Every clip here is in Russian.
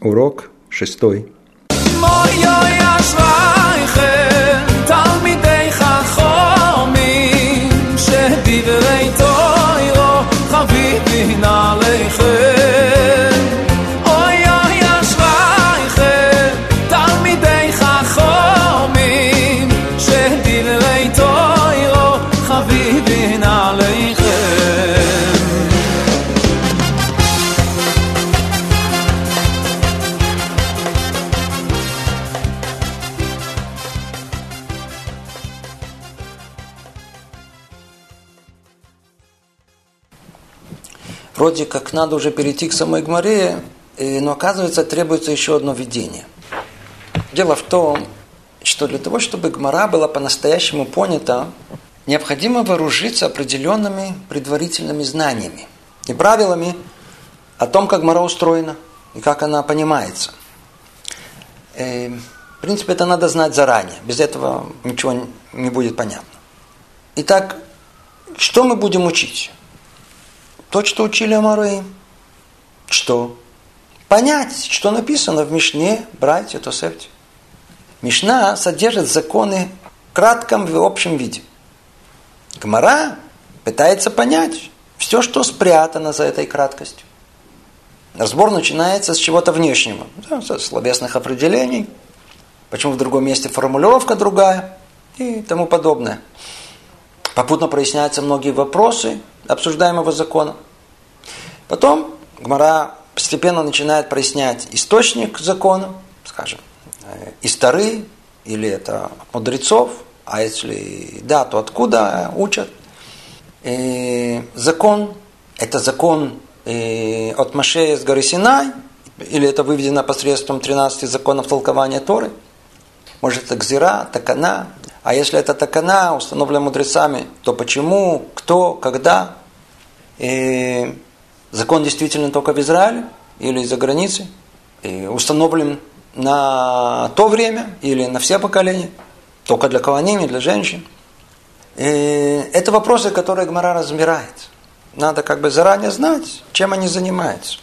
Урок шестой. Вроде как надо уже перейти к самой Гмаре, но оказывается требуется еще одно видение. Дело в том, что для того, чтобы Гмара была по-настоящему понята, необходимо вооружиться определенными предварительными знаниями и правилами о том, как Гмара устроена и как она понимается. И, в принципе, это надо знать заранее. Без этого ничего не будет понятно. Итак, что мы будем учить? То, что учили Амары. Что? Понять, что написано в Мишне, братья, Тосефте. Мишна содержит законы в кратком и общем виде. Гмара пытается понять все, что спрятано за этой краткостью. Разбор начинается с чего-то внешнего, со словесных определений, почему в другом месте формулировка другая и тому подобное. Попутно проясняются многие вопросы обсуждаемого закона. Потом Гмара постепенно начинает прояснять источник закона, скажем, э, исторы, или это мудрецов, а если да, то откуда учат. И закон, это закон э, от Машея с горы Синай, или это выведено посредством 13 законов толкования Торы. Может, это Гзира, Такана. А если это Такана, установлена мудрецами, то почему, кто, когда. И закон действительно только в Израиле или за границей, и установлен на то время или на все поколения, только для каваним, для женщин. И это вопросы, которые Гмара разбирает. Надо как бы заранее знать, чем они занимаются.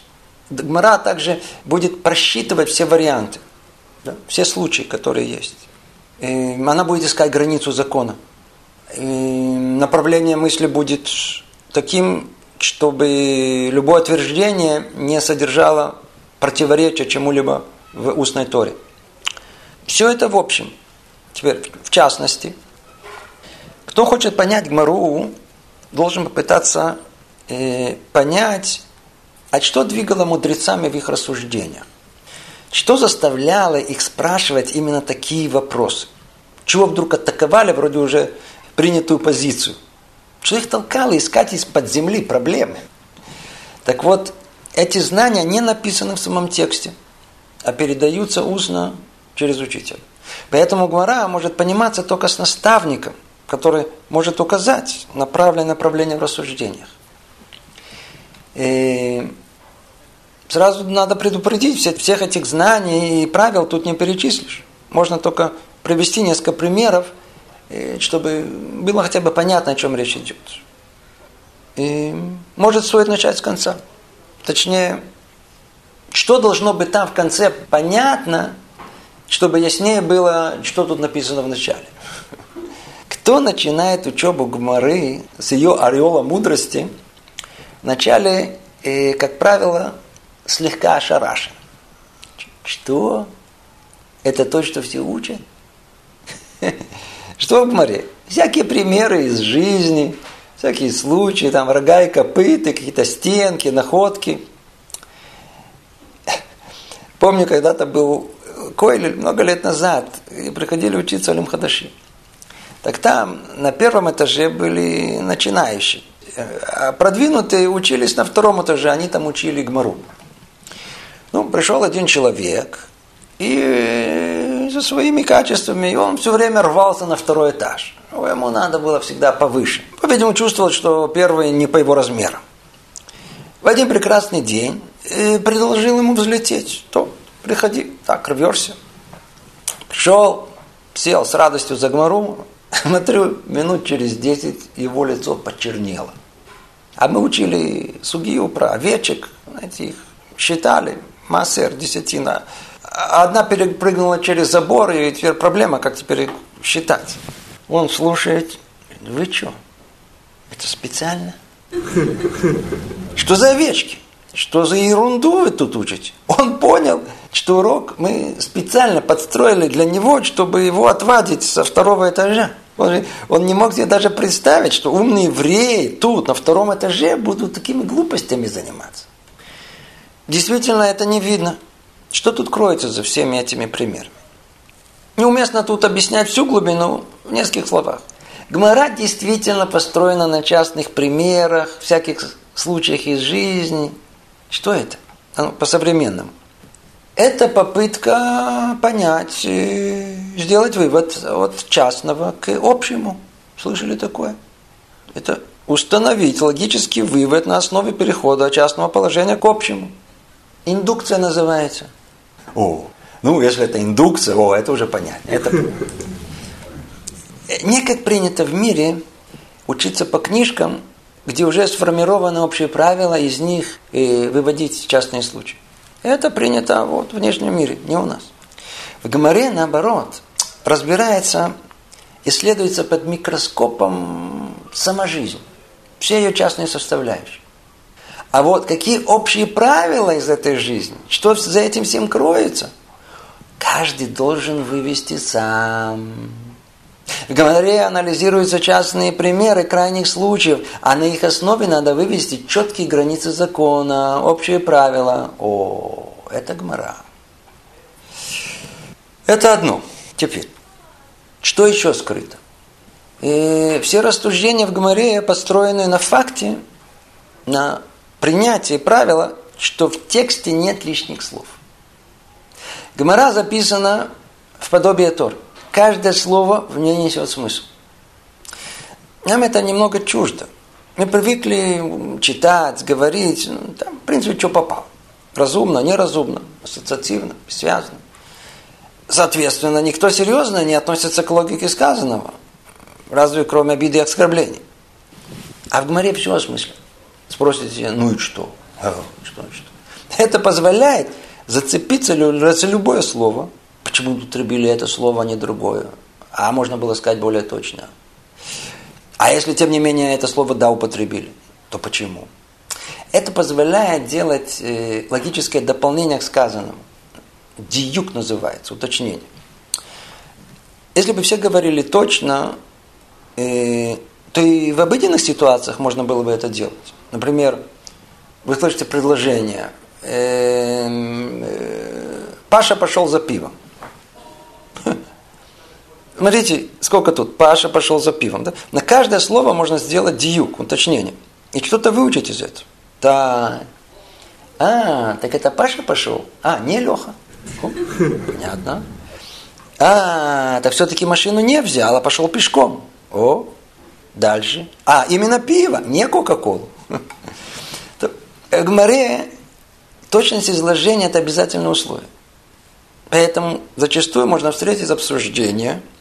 Гмара также будет просчитывать все варианты, да, все случаи, которые есть. Она будет искать границу закона. И направление мысли будет таким, чтобы любое утверждение не содержало противоречия чему-либо в устной торе. Все это в общем. Теперь, в частности, кто хочет понять Гмару, должен попытаться э, понять, а что двигало мудрецами в их рассуждениях. Что заставляло их спрашивать именно такие вопросы? Чего вдруг атаковали вроде уже принятую позицию? Что их толкало искать из-под земли проблемы? Так вот, эти знания не написаны в самом тексте, а передаются устно через учителя. Поэтому Гмара может пониматься только с наставником, который может указать направленное направление в рассуждениях. И сразу надо предупредить, всех, всех этих знаний и правил тут не перечислишь. Можно только привести несколько примеров, чтобы было хотя бы понятно, о чем речь идет. И может стоит начать с конца. Точнее, что должно быть там в конце понятно, чтобы яснее было, что тут написано в начале. Кто начинает учебу Гмары с ее ореола мудрости, вначале, э, как правило, слегка ошарашен. Что? Это то, что все учат? Что в Гмаре? Всякие примеры из жизни, всякие случаи, там рога и копыты, какие-то стенки, находки. Помню, когда-то был Койль много лет назад, и приходили учиться Алим Хадаши. Так там на первом этаже были начинающие. А продвинутые учились на втором этаже, они там учили Гмару. Ну, пришел один человек, и со своими качествами, и он все время рвался на второй этаж. Ему надо было всегда повыше. По-видимому, чувствовал, что первый не по его размерам. В один прекрасный день э, предложил ему взлететь. То, приходи, так, рвешься. Пришел, сел с радостью за гмару, смотрю, минут через десять его лицо почернело. А мы учили сугию про овечек, знаете, их считали, массер, десятина. Одна перепрыгнула через забор, и теперь проблема, как теперь считать. Он слушает, вы что, это специально? Что за овечки? Что за ерунду вы тут учите? Он понял, что урок мы специально подстроили для него, чтобы его отвадить со второго этажа. Он, он не мог себе даже представить, что умные евреи тут, на втором этаже, будут такими глупостями заниматься. Действительно, это не видно. Что тут кроется за всеми этими примерами? Неуместно тут объяснять всю глубину в нескольких словах. Гмара действительно построена на частных примерах, всяких случаях из жизни. Что это? Ну, по-современному. Это попытка понять, э, сделать вывод от частного к общему. Слышали такое? Это установить логический вывод на основе перехода от частного положения к общему. Индукция называется. О, ну, если это индукция, о, это уже понятно. Это... Не как принято в мире учиться по книжкам, где уже сформированы общие правила, из них и выводить частные случаи. Это принято вот в внешнем мире, не у нас. В Гамаре, наоборот, разбирается, исследуется под микроскопом сама жизнь, все ее частные составляющие. А вот какие общие правила из этой жизни, что за этим всем кроется, каждый должен вывести сам. В Гамаре анализируются частные примеры крайних случаев, а на их основе надо вывести четкие границы закона, общие правила. О, это Гмара. Это одно. Теперь, что еще скрыто? И все рассуждения в Гмаре построены на факте, на принятии правила, что в тексте нет лишних слов. Гмара записана в подобие Торы. Каждое слово в ней несет смысл. Нам это немного чуждо. Мы привыкли читать, говорить, ну, там, в принципе, что попало. Разумно, неразумно, ассоциативно, связано. Соответственно, никто серьезно не относится к логике сказанного, разве кроме обиды и оскорблений. А в Гмаре все осмысленно. Спросите, ну и что? А, что, что? Это позволяет зацепиться за любое слово – Почему употребили это слово, а не другое? А можно было сказать более точно. А если, тем не менее, это слово «да» употребили, то почему? Это позволяет делать э, логическое дополнение к сказанному. Диюк называется, уточнение. Если бы все говорили точно, э, то и в обыденных ситуациях можно было бы это делать. Например, вы слышите предложение. Э, Паша пошел за пивом. Смотрите, сколько тут. Паша пошел за пивом. Да? На каждое слово можно сделать диюк, уточнение. И что-то выучить из этого. Так. А, так это Паша пошел? А, не Леха. Понятно. А, так все-таки машину не взял, а пошел пешком. О, дальше. А, именно пиво, не Кока-Колу. Гмаре точность изложения – это обязательное условие. Поэтому зачастую можно встретить обсуждение –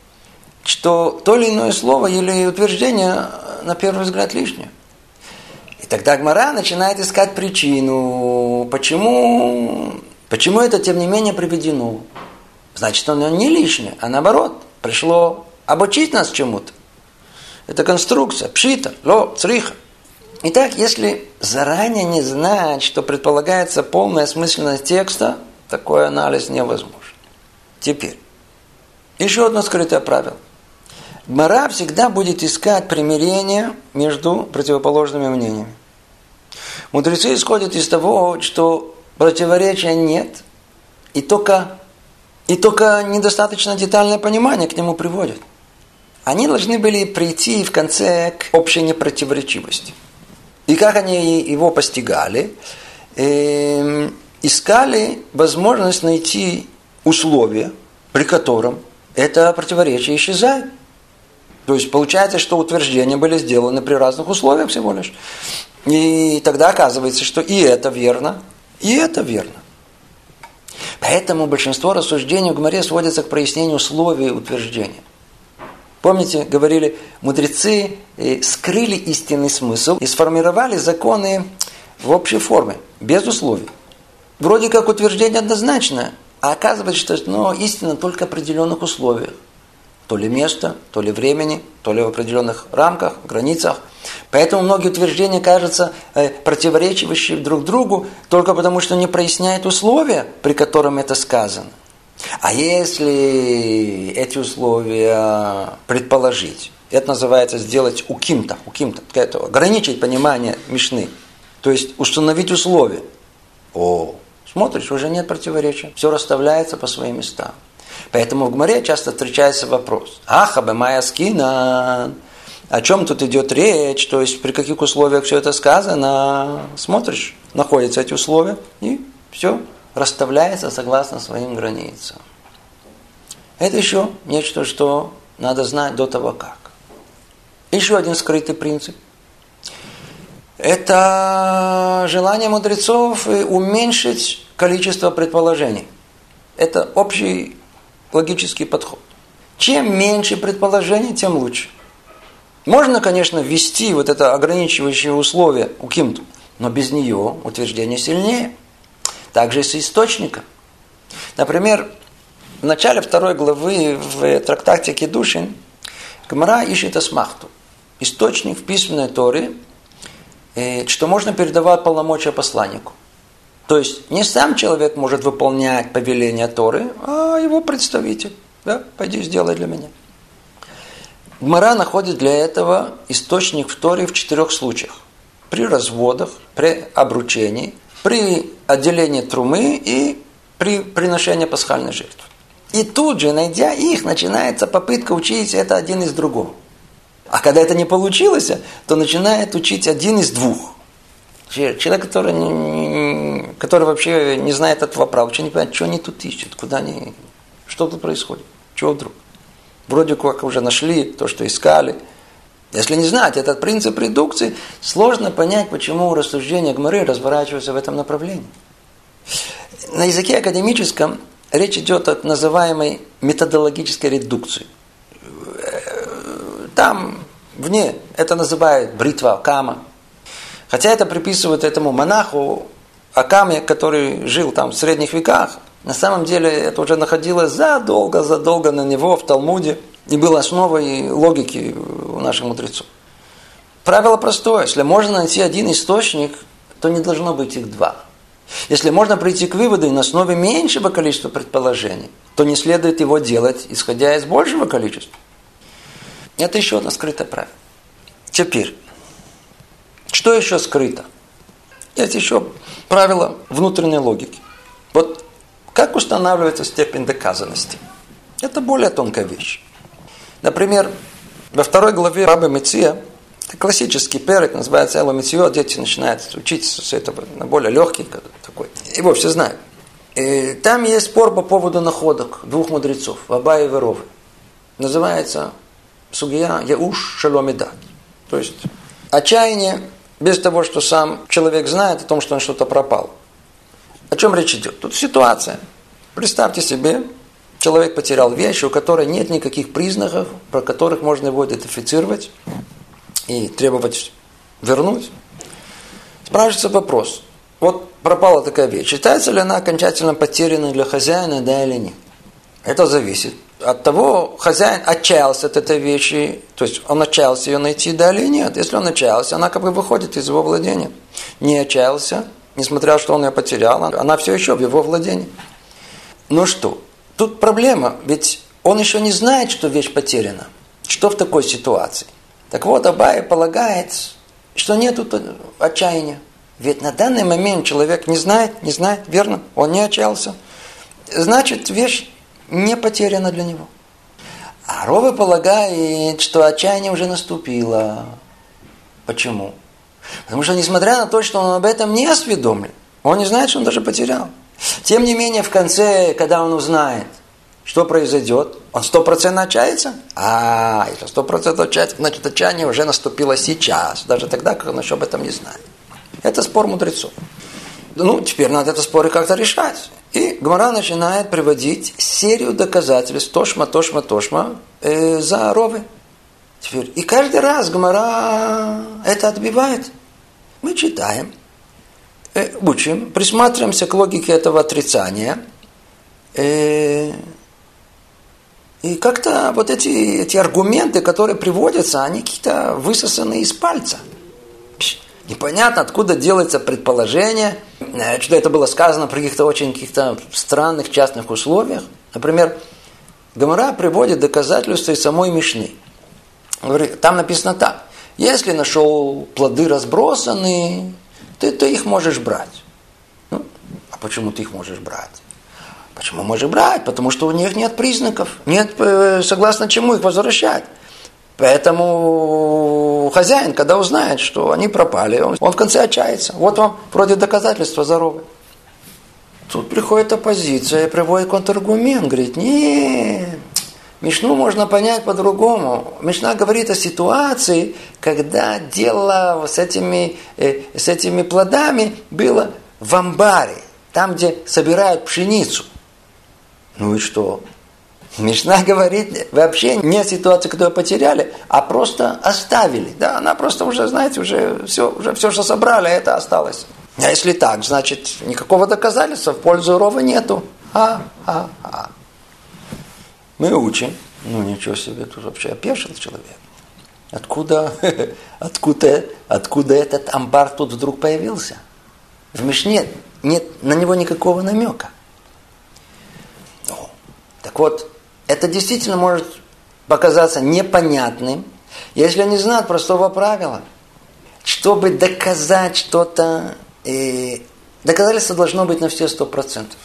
что то или иное слово или утверждение на первый взгляд лишнее. И тогда Гмара начинает искать причину, почему, почему это тем не менее приведено. Значит, оно не лишнее, а наоборот, пришло обучить нас чему-то. Это конструкция, пшита, ло, цриха. Итак, если заранее не знать, что предполагается полная осмысленность текста, такой анализ невозможен. Теперь, еще одно скрытое правило – Мара всегда будет искать примирение между противоположными мнениями. Мудрецы исходят из того, что противоречия нет, и только, и только недостаточно детальное понимание к нему приводит. Они должны были прийти в конце к общей непротиворечивости. И как они его постигали? Эм, искали возможность найти условия, при котором это противоречие исчезает. То есть получается, что утверждения были сделаны при разных условиях всего лишь. И тогда оказывается, что и это верно, и это верно. Поэтому большинство рассуждений в Гмаре сводится к прояснению условий утверждения. Помните, говорили, мудрецы э, скрыли истинный смысл и сформировали законы в общей форме, без условий. вроде как утверждение однозначное, а оказывается, что ну, истина только в определенных условиях. То ли место, то ли времени, то ли в определенных рамках, границах. Поэтому многие утверждения кажутся э, противоречивающими друг другу только потому, что не проясняют условия, при котором это сказано. А если эти условия предположить, это называется сделать у ким-то, у кем-то, ограничить понимание Мишны, то есть установить условия. О, Смотришь, уже нет противоречия. Все расставляется по своим местам. Поэтому в Гмаре часто встречается вопрос. Аха моя скина. О чем тут идет речь? То есть при каких условиях все это сказано? Смотришь, находятся эти условия, и все расставляется согласно своим границам. Это еще нечто, что надо знать до того как. Еще один скрытый принцип – это желание мудрецов уменьшить количество предположений. Это общий логический подход. Чем меньше предположений, тем лучше. Можно, конечно, ввести вот это ограничивающее условие у кем-то, но без нее утверждение сильнее. Также и с источником. Например, в начале второй главы в трактате Кедушин Гмара ищет асмахту. Источник в письменной Торе – Э, что можно передавать полномочия посланнику. То есть не сам человек может выполнять повеление Торы, а его представитель. Да, пойди сделай для меня. Гмара находит для этого источник в Торе в четырех случаях. При разводах, при обручении, при отделении трумы и при приношении пасхальной жертвы. И тут же, найдя их, начинается попытка учить это один из другого. А когда это не получилось, то начинает учить один из двух. Человек, который, не, который вообще не знает этого права, вообще не понимает, что они тут ищут, куда они, что тут происходит, чего вдруг. Вроде как уже нашли то, что искали. Если не знать этот принцип редукции, сложно понять, почему рассуждения Гмары разворачиваются в этом направлении. На языке академическом речь идет о называемой методологической редукции – там, вне, это называют бритва Акама. Хотя это приписывают этому монаху Акаме, который жил там в средних веках. На самом деле это уже находилось задолго-задолго на него в Талмуде и было основой логики у наших мудрецов. Правило простое. Если можно найти один источник, то не должно быть их два. Если можно прийти к выводу на основе меньшего количества предположений, то не следует его делать, исходя из большего количества. Это еще одно скрытое правило. Теперь, что еще скрыто? Есть еще правило внутренней логики. Вот как устанавливается степень доказанности? Это более тонкая вещь. Например, во второй главе Раба Меция, классический перек, называется Эло Мецио, дети начинают учиться с этого на более легкий такой. Его все знают. И там есть спор по поводу находок двух мудрецов, Аба и Веровы. Называется сугия яуш шаломидат. То есть отчаяние без того, что сам человек знает о том, что он что-то пропал. О чем речь идет? Тут ситуация. Представьте себе, человек потерял вещь, у которой нет никаких признаков, про которых можно его идентифицировать и требовать вернуть. Спрашивается вопрос. Вот пропала такая вещь. Считается ли она окончательно потерянной для хозяина, да или нет? Это зависит от того, хозяин отчаялся от этой вещи, то есть он отчаялся ее найти, да или нет. Если он отчаялся, она как бы выходит из его владения. Не отчаялся, несмотря что он ее потерял, она все еще в его владении. Ну что, тут проблема, ведь он еще не знает, что вещь потеряна. Что в такой ситуации? Так вот, Абай полагает, что нет отчаяния. Ведь на данный момент человек не знает, не знает, верно, он не отчаялся. Значит, вещь не потеряно для него. А Ровы полагает, что отчаяние уже наступило. Почему? Потому что, несмотря на то, что он об этом не осведомлен, он не знает, что он даже потерял. Тем не менее, в конце, когда он узнает, что произойдет, он стопроцентно отчается? А, если стопроцентно отчается, значит, отчаяние уже наступило сейчас, даже тогда, когда он еще об этом не знает. Это спор мудрецов. Ну, теперь надо это споры как-то решать. И Гмара начинает приводить серию доказательств, тошма, тошма, тошма, э, за ровы. Теперь, и каждый раз Гмара это отбивает. Мы читаем. Э, учим, присматриваемся к логике этого отрицания. Э, и как-то вот эти, эти аргументы, которые приводятся, они какие-то высосаны из пальца. Непонятно, откуда делается предположение, э, что это было сказано при каких-то очень каких-то странных частных условиях. Например, Гамара приводит доказательства из самой Мишны. Там написано так. Если нашел плоды разбросанные, ты, ты их можешь брать. Ну, а почему ты их можешь брать? Почему можешь брать? Потому что у них нет признаков. Нет, э, согласно чему их возвращать. Поэтому хозяин, когда узнает, что они пропали, он, он в конце отчается. Вот вам вроде доказательства здоровы. Тут приходит оппозиция и приводит контраргумент. Говорит, нет, Мишну можно понять по-другому. Мишна говорит о ситуации, когда дело с этими, э, с этими плодами было в амбаре, там, где собирают пшеницу. Ну и что? Мишна говорит вообще не о ситуации, которую потеряли, а просто оставили. Да, она просто уже, знаете, уже все, уже все, что собрали, это осталось. А если так, значит, никакого доказательства в пользу рова нету. А, а, а. Мы учим. Ну, ничего себе, тут вообще опешил человек. Откуда, откуда, откуда этот амбар тут вдруг появился? В Мишне нет на него никакого намека. Так вот, это действительно может показаться непонятным, если они знают простого правила. Чтобы доказать что-то, э, доказательство должно быть на все сто процентов.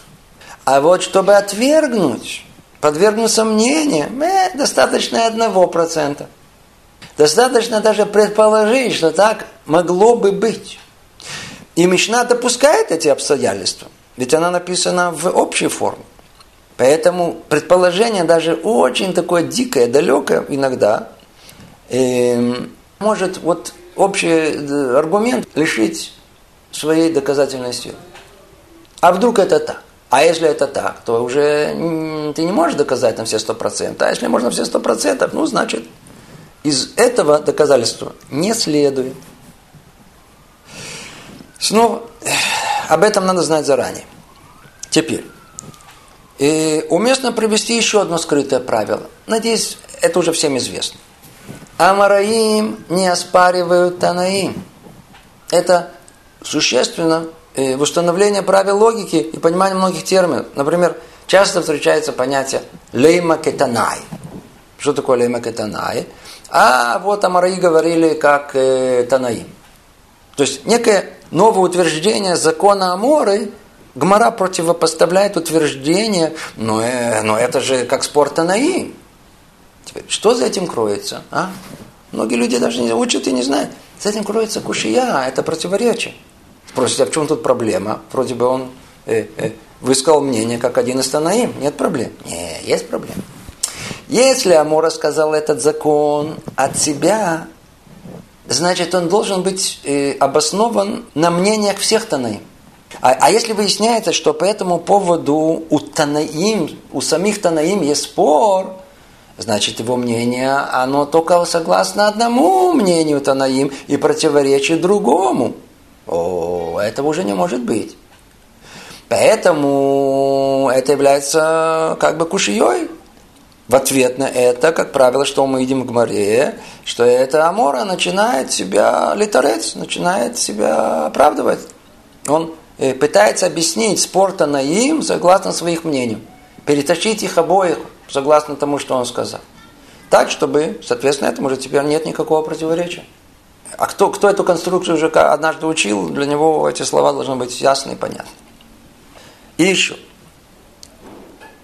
А вот чтобы отвергнуть, подвергнуть сомнению, э, достаточно одного процента. Достаточно даже предположить, что так могло бы быть. И Мишна допускает эти обстоятельства. Ведь она написана в общей форме. Поэтому предположение даже очень такое дикое, далекое иногда, э, может вот общий э, аргумент лишить своей доказательной силы. А вдруг это так? А если это так, то уже ты не можешь доказать на все сто процентов. А если можно все сто процентов, ну, значит, из этого доказательства не следует. Снова, об этом надо знать заранее. Теперь, и уместно привести еще одно скрытое правило. Надеюсь, это уже всем известно. Амараим не оспаривают Танаим. Это существенно э, в установлении правил логики и понимания многих терминов. Например, часто встречается понятие лейма кетанай. Что такое лейма кетанай? А вот Амараи говорили как э, Танаим. То есть некое новое утверждение закона Аморы – Гмара противопоставляет утверждение, но, э, но это же как спор Танаим. Теперь, что за этим кроется? А? Многие люди даже не учат и не знают. За этим кроется кушия, это противоречие. Спросите, а в чем тут проблема? Вроде бы он э, э, высказал мнение, как один из Танаим. Нет проблем? Не, есть проблема. Если Амора сказал этот закон от себя, значит, он должен быть э, обоснован на мнениях всех Танаим. А, а если выясняется, что по этому поводу у Танаим, у самих Танаим есть спор, значит его мнение, оно только согласно одному мнению Танаим и противоречит другому. О, этого уже не может быть. Поэтому это является как бы кушией. В ответ на это, как правило, что мы видим в Гмаре, что это Амора начинает себя литорец, начинает себя оправдывать. Он Э, пытается объяснить спор Танаим согласно своих мнениям. Перетащить их обоих согласно тому, что он сказал. Так, чтобы, соответственно, этому уже теперь нет никакого противоречия. А кто, кто эту конструкцию уже однажды учил, для него эти слова должны быть ясны и понятны. И еще.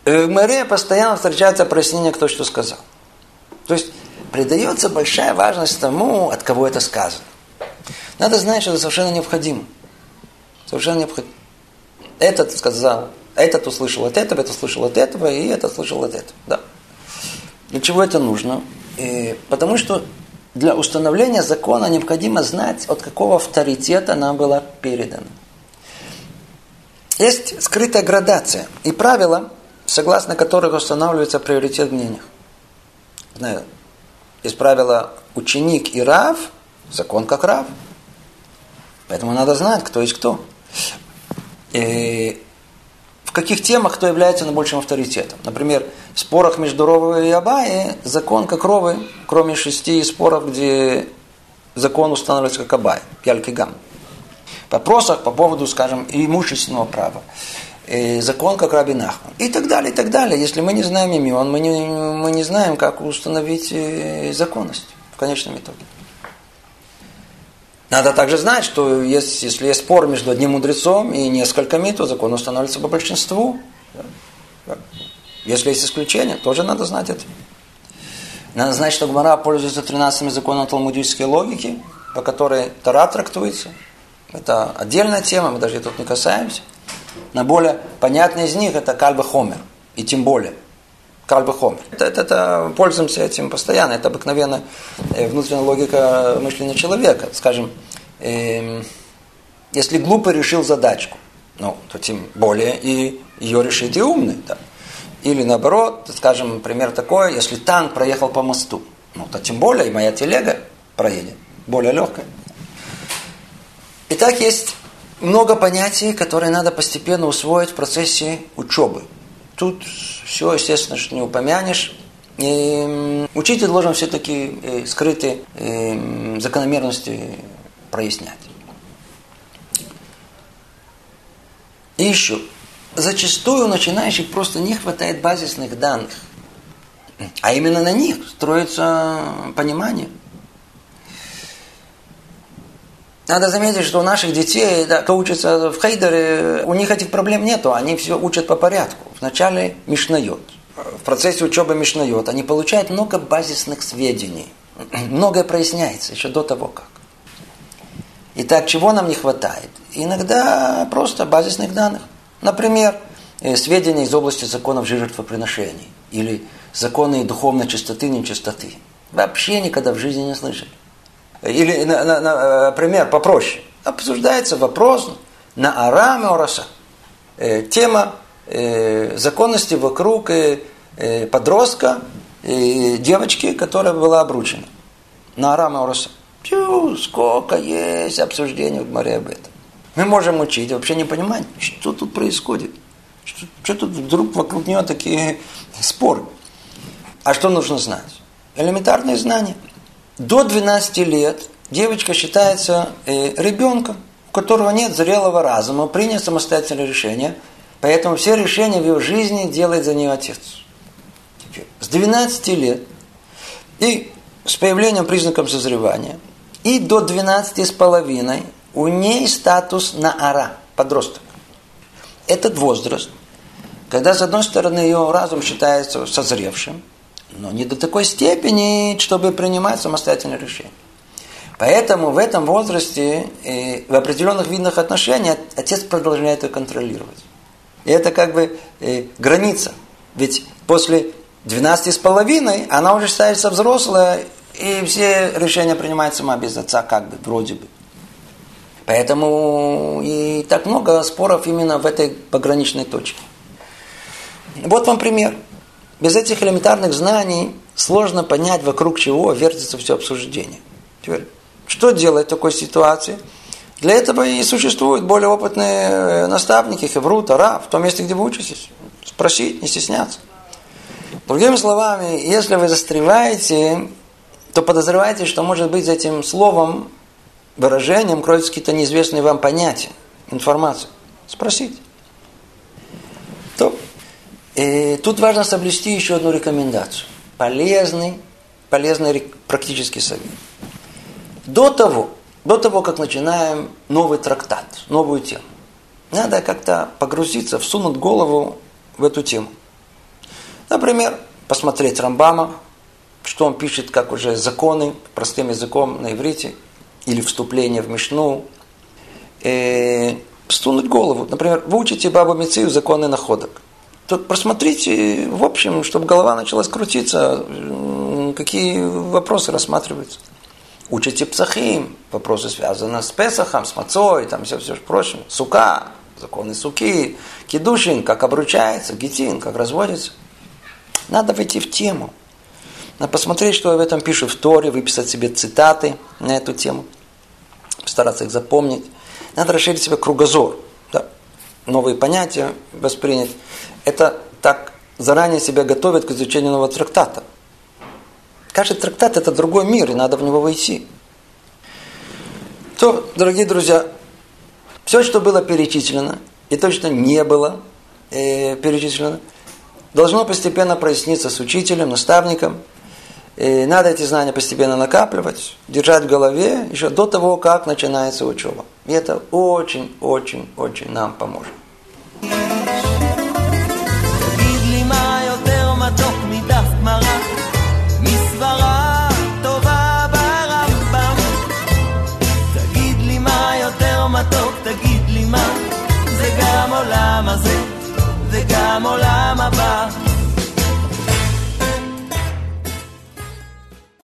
В Мэре постоянно встречается прояснение, кто что сказал. То есть придается большая важность тому, от кого это сказано. Надо знать, что это совершенно необходимо. Совершенно необходимо. Этот сказал, этот услышал от этого, этот услышал от этого, и этот услышал от этого. Да. Для чего это нужно? И потому что для установления закона необходимо знать, от какого авторитета нам было передано. Есть скрытая градация и правила, согласно которых устанавливается приоритет в мнениях. Знаю, есть правило ученик и рав, закон как рав. Поэтому надо знать, кто есть кто. И каких темах кто является наибольшим авторитетом. Например, в спорах между Ровой и Абай закон как Ровы, кроме шести споров, где закон устанавливается как Абай, Пяльки Гам. В вопросах по поводу, скажем, имущественного права. И закон как Раби Нахман. И так далее, и так далее. Если мы не знаем имен, мы не, мы не знаем, как установить э, законность в конечном итоге. Надо также знать, что есть, если есть спор между одним мудрецом и несколькими, то закон устанавливается по большинству. Если есть исключения, тоже надо знать это. Надо знать, что Гмара пользуется 13 законом талмудической логики, по которой Тара трактуется. Это отдельная тема, мы даже тут не касаемся. На более понятный из них это Кальба Хомер. И тем более. Кальба Хомер. Это, это, это, пользуемся этим постоянно. Это обыкновенная э, внутренняя логика мышления человека. Скажем, э, если глупый решил задачку, ну, то тем более и ее решит и умный. Да. Или наоборот, скажем, пример такой, если танк проехал по мосту, ну, то тем более и моя телега проедет, более легкая. Итак, есть много понятий, которые надо постепенно усвоить в процессе учебы. Тут все, естественно, что не упомянешь. И учитель должен все-таки э, скрытые э, закономерности прояснять. И еще, зачастую у начинающих просто не хватает базисных данных. А именно на них строится понимание – надо заметить, что у наших детей, да, кто учится в Хейдере, у них этих проблем нету, они все учат по порядку. Вначале Мишнает. В процессе учебы Мишнает они получают много базисных сведений. Многое проясняется еще до того, как. Итак, чего нам не хватает? Иногда просто базисных данных. Например, э, сведения из области законов жертвоприношений или законы духовной чистоты, нечистоты. Вообще никогда в жизни не слышали. Или, на, на, на, э, попроще. Обсуждается вопрос на Арам и Ораса. Э, тема э, законности вокруг э, э, подростка, э, девочки, которая была обручена. На Арам и Ораса. Тю, сколько есть обсуждений в море об этом. Мы можем учить, вообще не понимать, что тут происходит. Что, что тут вдруг вокруг нее такие споры. А что нужно знать? Элементарные знания – до 12 лет девочка считается э, ребенком, у которого нет зрелого разума, принять самостоятельное решение, поэтому все решения в ее жизни делает за нее отец. С 12 лет и с появлением признаков созревания и до 12 с половиной у ней статус на ара, подросток. Этот возраст, когда с одной стороны ее разум считается созревшим, но не до такой степени, чтобы принимать самостоятельные решения. Поэтому в этом возрасте э, в определенных видных отношениях отец продолжает это контролировать. И это как бы э, граница. Ведь после 12 с половиной она уже становится взрослая, и все решения принимает сама без отца, как бы, вроде бы. Поэтому и так много споров именно в этой пограничной точке. Вот вам пример. Без этих элементарных знаний сложно понять, вокруг чего вертится все обсуждение. Теперь, что делать в такой ситуации? Для этого и существуют более опытные э, наставники, Хевру, Тара, в том месте, где вы учитесь. Спросить, не стесняться. Другими словами, если вы застреваете, то подозревайте, что может быть за этим словом, выражением кроются какие-то неизвестные вам понятия, информация. Спросите. То и тут важно соблюсти еще одну рекомендацию. Полезный, полезный практический совет. До того, до того, как начинаем новый трактат, новую тему, надо как-то погрузиться, всунуть голову в эту тему. Например, посмотреть Рамбама, что он пишет, как уже законы, простым языком на иврите, или вступление в Мишну. И всунуть голову. Например, вы учите Бабу Мицию законы находок то просмотрите, в общем, чтобы голова начала крутиться, какие вопросы рассматриваются. Учите псахим, вопросы связаны с Песахом, с Мацой, там все, все прочее. Сука, законы суки, кедушин, как обручается, гетин, как разводится. Надо войти в тему. Надо посмотреть, что в этом пишу в Торе, выписать себе цитаты на эту тему, постараться их запомнить. Надо расширить себе кругозор. Да. новые понятия воспринять. Это так заранее себя готовят к изучению нового трактата. Каждый трактат – это другой мир, и надо в него войти. То, дорогие друзья, все, что было перечислено, и то, что не было э, перечислено, должно постепенно проясниться с учителем, наставником. И надо эти знания постепенно накапливать, держать в голове еще до того, как начинается учеба. И это очень-очень-очень нам поможет. עולם הזה וגם עולם הבא